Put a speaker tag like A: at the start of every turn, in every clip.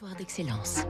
A: Territoire d'excellence.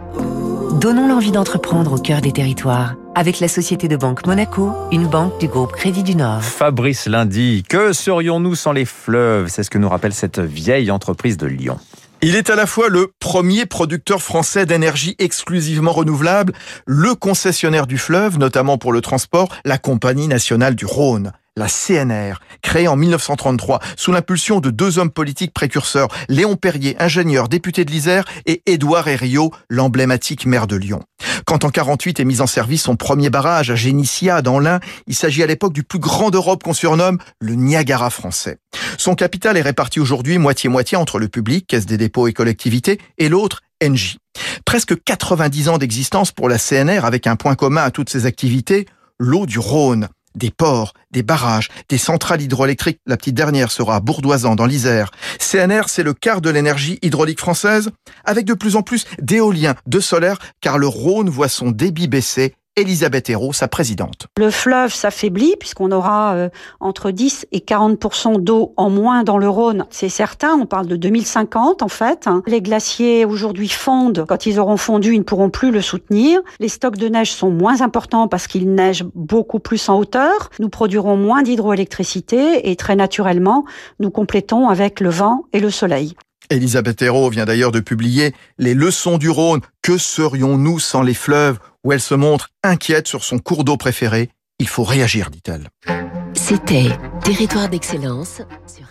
B: Donnons l'envie d'entreprendre au cœur des territoires avec la Société de Banque Monaco, une banque du groupe Crédit du Nord.
C: Fabrice Lundi, que serions-nous sans les fleuves? C'est ce que nous rappelle cette vieille entreprise de Lyon.
D: Il est à la fois le premier producteur français d'énergie exclusivement renouvelable, le concessionnaire du fleuve, notamment pour le transport, la Compagnie nationale du Rhône la CNR, créée en 1933 sous l'impulsion de deux hommes politiques précurseurs, Léon Perrier, ingénieur, député de l'Isère, et Édouard Herriot, l'emblématique maire de Lyon. Quand en 48 est mis en service son premier barrage à Génissia dans l'Ain, il s'agit à l'époque du plus grand d'Europe qu'on surnomme le Niagara français. Son capital est réparti aujourd'hui moitié-moitié entre le public, Caisse des dépôts et collectivités, et l'autre, Engie. Presque 90 ans d'existence pour la CNR avec un point commun à toutes ses activités, l'eau du Rhône des ports, des barrages, des centrales hydroélectriques. La petite dernière sera à Bourdoisan, dans l'Isère. CNR, c'est le quart de l'énergie hydraulique française, avec de plus en plus d'éoliens, de solaire, car le Rhône voit son débit baisser Elisabeth Hérault, sa présidente.
E: Le fleuve s'affaiblit puisqu'on aura euh, entre 10 et 40% d'eau en moins dans le Rhône. C'est certain, on parle de 2050 en fait. Les glaciers aujourd'hui fondent. Quand ils auront fondu, ils ne pourront plus le soutenir. Les stocks de neige sont moins importants parce qu'il neige beaucoup plus en hauteur. Nous produirons moins d'hydroélectricité et très naturellement, nous complétons avec le vent et le soleil.
D: Elisabeth Hérault vient d'ailleurs de publier Les leçons du Rhône. Que serions-nous sans les fleuves où elle se montre inquiète sur son cours d'eau préféré? Il faut réagir, dit-elle.
A: C'était Territoire d'excellence sur